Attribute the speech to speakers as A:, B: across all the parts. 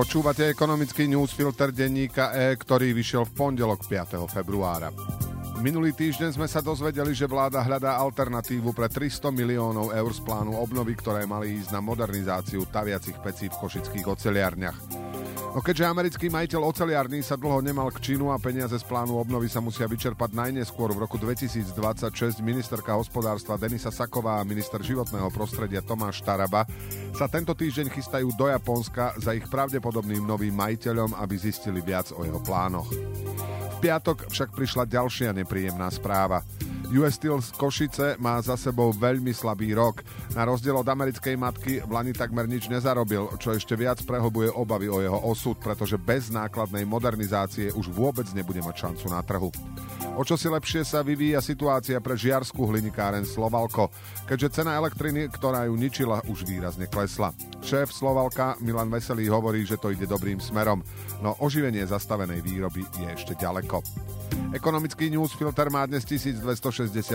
A: Počúvate ekonomický newsfilter denníka E, ktorý vyšiel v pondelok 5. februára. Minulý týždeň sme sa dozvedeli, že vláda hľadá alternatívu pre 300 miliónov eur z plánu obnovy, ktoré mali ísť na modernizáciu taviacich pecí v košických oceliarniach. No keďže americký majiteľ oceliarní sa dlho nemal k činu a peniaze z plánu obnovy sa musia vyčerpať najneskôr v roku 2026, ministerka hospodárstva Denisa Saková a minister životného prostredia Tomáš Taraba sa tento týždeň chystajú do Japonska za ich pravdepodobným novým majiteľom, aby zistili viac o jeho plánoch. V piatok však prišla ďalšia nepríjemná správa. US Steel z Košice má za sebou veľmi slabý rok. Na rozdiel od americkej matky v Lani takmer nič nezarobil, čo ešte viac prehlbuje obavy o jeho osud, pretože bez nákladnej modernizácie už vôbec nebude mať šancu na trhu. O čo si lepšie sa vyvíja situácia pre žiarskú hlinikáren Slovalko, keďže cena elektriny, ktorá ju ničila, už výrazne klesla. Šéf Slovalka Milan Veselý hovorí, že to ide dobrým smerom, no oživenie zastavenej výroby je ešte ďaleko. Ekonomický newsfilter má dnes 1260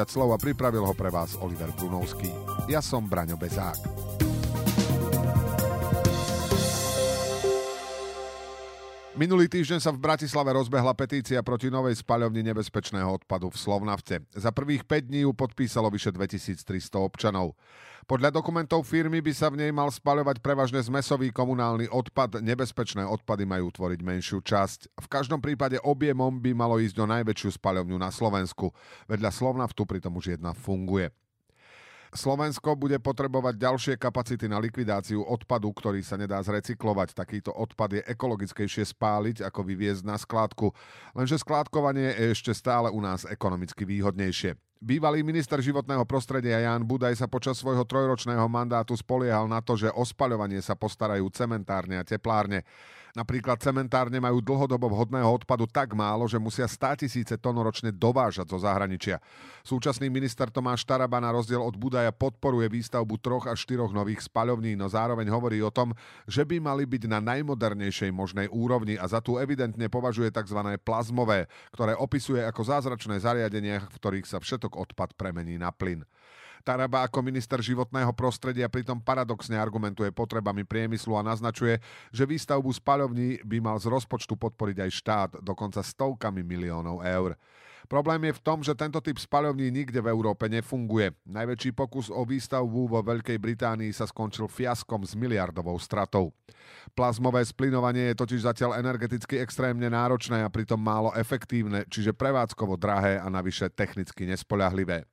A: slov a pripravil ho pre vás Oliver Brunovský. Ja som Braňo Bezák. Minulý týždeň sa v Bratislave rozbehla petícia proti novej spaľovni nebezpečného odpadu v Slovnavce. Za prvých 5 dní ju podpísalo vyše 2300 občanov. Podľa dokumentov firmy by sa v nej mal spaľovať prevažne zmesový komunálny odpad, nebezpečné odpady majú tvoriť menšiu časť. V každom prípade objemom by malo ísť o najväčšiu spaľovňu na Slovensku. Vedľa Slovnaftu pritom už jedna funguje. Slovensko bude potrebovať ďalšie kapacity na likvidáciu odpadu, ktorý sa nedá zrecyklovať. Takýto odpad je ekologickejšie spáliť, ako vyviezť na skládku. Lenže skládkovanie je ešte stále u nás ekonomicky výhodnejšie. Bývalý minister životného prostredia Jan Budaj sa počas svojho trojročného mandátu spoliehal na to, že o spaľovanie sa postarajú cementárne a teplárne. Napríklad cementárne majú dlhodobo vhodného odpadu tak málo, že musia 100 tisíce tón ročne dovážať zo zahraničia. Súčasný minister Tomáš Taraba na rozdiel od Budaja podporuje výstavbu troch až štyroch nových spaľovní, no zároveň hovorí o tom, že by mali byť na najmodernejšej možnej úrovni a za tú evidentne považuje tzv. plazmové, ktoré opisuje ako zázračné zariadenia, v ktorých sa všetok odpad premení na plyn. Taraba ako minister životného prostredia pritom paradoxne argumentuje potrebami priemyslu a naznačuje, že výstavbu spaľovní by mal z rozpočtu podporiť aj štát, dokonca stovkami miliónov eur. Problém je v tom, že tento typ spaľovní nikde v Európe nefunguje. Najväčší pokus o výstavbu vo Veľkej Británii sa skončil fiaskom s miliardovou stratou. Plazmové splinovanie je totiž zatiaľ energeticky extrémne náročné a pritom málo efektívne, čiže prevádzkovo drahé a navyše technicky nespoľahlivé.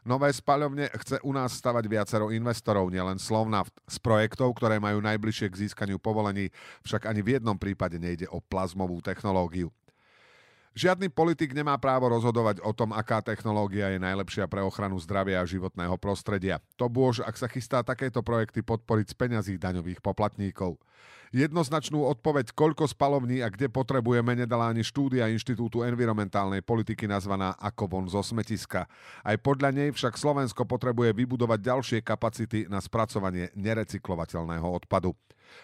A: Nové spaľovne chce u nás stavať viacero investorov, nielen Slovnaft. Z projektov, ktoré majú najbližšie k získaniu povolení, však ani v jednom prípade nejde o plazmovú technológiu. Žiadny politik nemá právo rozhodovať o tom, aká technológia je najlepšia pre ochranu zdravia a životného prostredia. To bôž, ak sa chystá takéto projekty podporiť z peňazí daňových poplatníkov. Jednoznačnú odpoveď, koľko spalovní a kde potrebujeme, nedala ani štúdia Inštitútu environmentálnej politiky nazvaná Ako von zo smetiska. Aj podľa nej však Slovensko potrebuje vybudovať ďalšie kapacity na spracovanie nerecyklovateľného odpadu.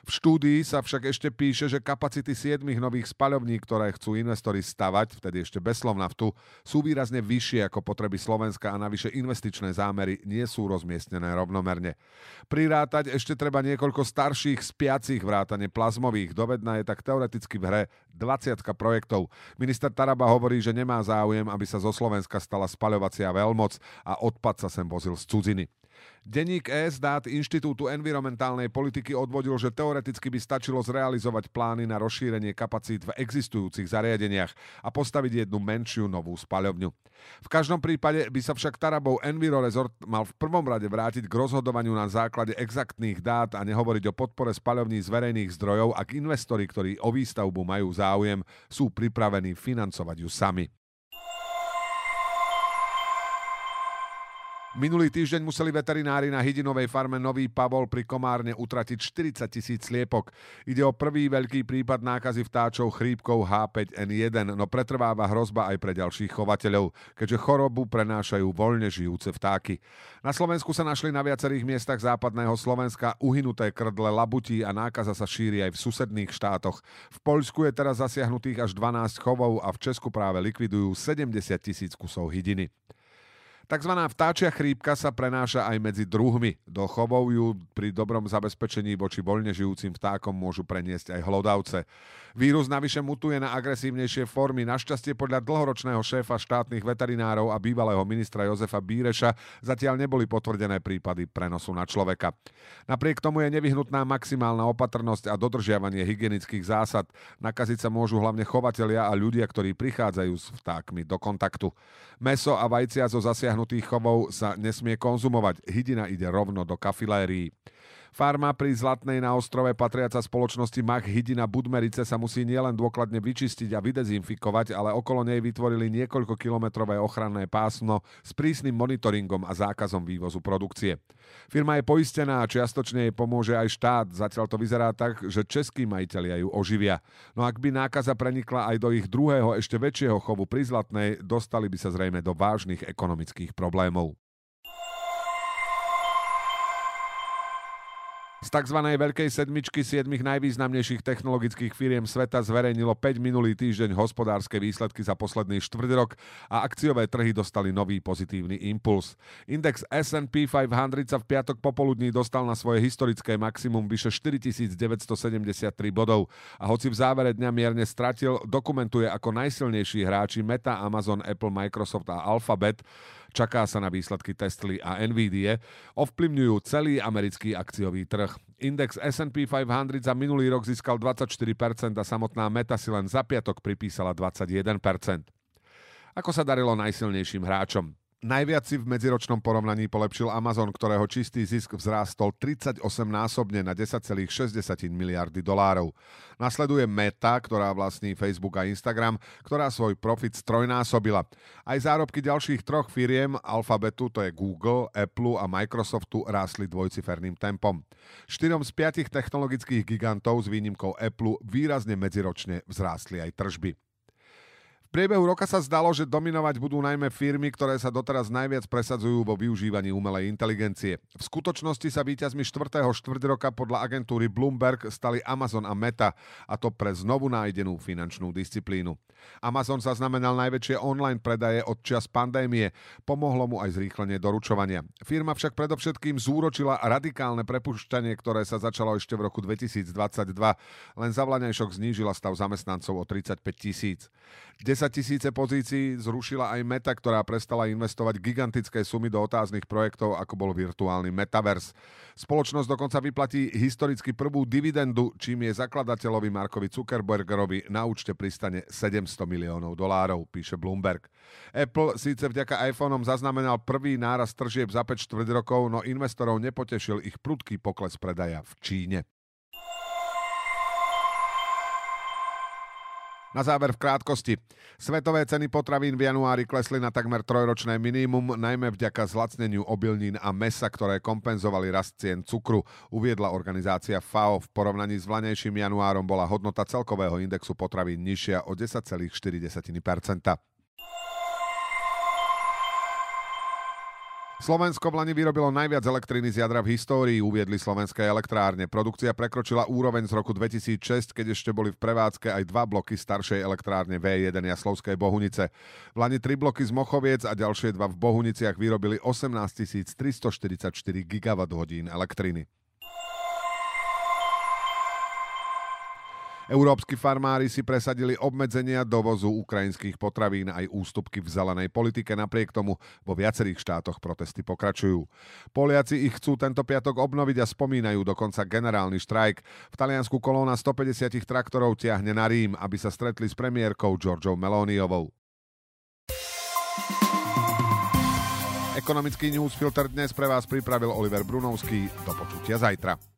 A: V štúdii sa však ešte píše, že kapacity 7 nových spaľovní, ktoré chcú investori stavať, vtedy ešte bez naftu, sú výrazne vyššie ako potreby Slovenska a navyše investičné zámery nie sú rozmiestnené rovnomerne. Prirátať ešte treba niekoľko starších spiacich vrátane vrátane plazmových. Dovedná je tak teoreticky v hre 20 projektov. Minister Taraba hovorí, že nemá záujem, aby sa zo Slovenska stala spaľovacia veľmoc a odpad sa sem vozil z cudziny. Denník ES dát Inštitútu environmentálnej politiky odvodil, že teoreticky by stačilo zrealizovať plány na rozšírenie kapacít v existujúcich zariadeniach a postaviť jednu menšiu novú spaľovňu. V každom prípade by sa však Tarabov Enviro Resort mal v prvom rade vrátiť k rozhodovaniu na základe exaktných dát a nehovoriť o podpore spaľovní z verejných zdrojov, ak investori, ktorí o výstavbu majú záujem, sú pripravení financovať ju sami. Minulý týždeň museli veterinári na Hydinovej farme Nový Pavol pri Komárne utratiť 40 tisíc sliepok. Ide o prvý veľký prípad nákazy vtáčov chrípkou H5N1, no pretrváva hrozba aj pre ďalších chovateľov, keďže chorobu prenášajú voľne žijúce vtáky. Na Slovensku sa našli na viacerých miestach západného Slovenska uhynuté krdle labutí a nákaza sa šíri aj v susedných štátoch. V Poľsku je teraz zasiahnutých až 12 chovov a v Česku práve likvidujú 70 tisíc kusov hydiny. Takzvaná vtáčia chrípka sa prenáša aj medzi druhmi. Do chovov ju pri dobrom zabezpečení voči voľne žijúcim vtákom môžu preniesť aj hlodavce. Vírus navyše mutuje na agresívnejšie formy. Našťastie podľa dlhoročného šéfa štátnych veterinárov a bývalého ministra Jozefa Bíreša zatiaľ neboli potvrdené prípady prenosu na človeka. Napriek tomu je nevyhnutná maximálna opatrnosť a dodržiavanie hygienických zásad. Nakaziť sa môžu hlavne chovatelia a ľudia, ktorí prichádzajú s vtákmi do kontaktu. Meso a vajcia zo zasiahnutých chovov sa nesmie konzumovať. Hydina ide rovno do kafilérií. Farma pri Zlatnej na ostrove patriaca spoločnosti Mach Hydina Budmerice sa musí nielen dôkladne vyčistiť a vydezinfikovať, ale okolo nej vytvorili niekoľko kilometrové ochranné pásmo s prísnym monitoringom a zákazom vývozu produkcie. Firma je poistená a čiastočne jej pomôže aj štát, zatiaľ to vyzerá tak, že českí majiteľia ju oživia. No ak by nákaza prenikla aj do ich druhého, ešte väčšieho chovu pri Zlatnej, dostali by sa zrejme do vážnych ekonomických problémov. Z tzv. veľkej sedmičky siedmých najvýznamnejších technologických firiem sveta zverejnilo 5 minulý týždeň hospodárske výsledky za posledný štvrť rok a akciové trhy dostali nový pozitívny impuls. Index S&P 500 sa v piatok popoludní dostal na svoje historické maximum vyše 4973 bodov a hoci v závere dňa mierne stratil, dokumentuje ako najsilnejší hráči Meta, Amazon, Apple, Microsoft a Alphabet čaká sa na výsledky Tesly a Nvidia, ovplyvňujú celý americký akciový trh. Index S&P 500 za minulý rok získal 24% a samotná Meta si len za piatok pripísala 21%. Ako sa darilo najsilnejším hráčom? Najviac si v medziročnom porovnaní polepšil Amazon, ktorého čistý zisk vzrástol 38 násobne na 10,6 miliardy dolárov. Nasleduje Meta, ktorá vlastní Facebook a Instagram, ktorá svoj profit strojnásobila. Aj zárobky ďalších troch firiem, Alphabetu, to je Google, Apple a Microsoftu, rástli dvojciferným tempom. Štyrom z piatich technologických gigantov s výnimkou Apple výrazne medziročne vzrástli aj tržby priebehu roka sa zdalo, že dominovať budú najmä firmy, ktoré sa doteraz najviac presadzujú vo využívaní umelej inteligencie. V skutočnosti sa víťazmi 4. štvrť roka podľa agentúry Bloomberg stali Amazon a Meta, a to pre znovu nájdenú finančnú disciplínu. Amazon zaznamenal najväčšie online predaje od čas pandémie, pomohlo mu aj zrýchlenie doručovania. Firma však predovšetkým zúročila radikálne prepušťanie, ktoré sa začalo ešte v roku 2022, len za znížila stav zamestnancov o 35 tisíc. 10 tisíce pozícií zrušila aj Meta, ktorá prestala investovať gigantické sumy do otáznych projektov, ako bol virtuálny Metaverse. Spoločnosť dokonca vyplatí historicky prvú dividendu, čím je zakladateľovi Markovi Zuckerbergerovi na účte pristane 700 miliónov dolárov, píše Bloomberg. Apple síce vďaka iPhoneom zaznamenal prvý náraz tržieb za 5 čtvrt rokov, no investorov nepotešil ich prudký pokles predaja v Číne. Na záver v krátkosti. Svetové ceny potravín v januári klesli na takmer trojročné minimum, najmä vďaka zlacneniu obilnín a mesa, ktoré kompenzovali rast cien cukru, uviedla organizácia FAO. V porovnaní s vlanejším januárom bola hodnota celkového indexu potravín nižšia o 10,4%. Slovensko v Lani vyrobilo najviac elektriny z jadra v histórii, uviedli slovenské elektrárne. Produkcia prekročila úroveň z roku 2006, keď ešte boli v prevádzke aj dva bloky staršej elektrárne V1 Jaslovskej Bohunice. V Lani tri bloky z Mochoviec a ďalšie dva v Bohuniciach vyrobili 18 344 GWh elektriny. Európsky farmári si presadili obmedzenia dovozu ukrajinských potravín aj ústupky v zelenej politike. Napriek tomu vo viacerých štátoch protesty pokračujú. Poliaci ich chcú tento piatok obnoviť a spomínajú dokonca generálny štrajk. V Taliansku kolóna 150 traktorov tiahne na Rím, aby sa stretli s premiérkou Georgiou Meloniovou. Ekonomický newsfilter dnes pre vás pripravil Oliver Brunovský. Do počutia zajtra.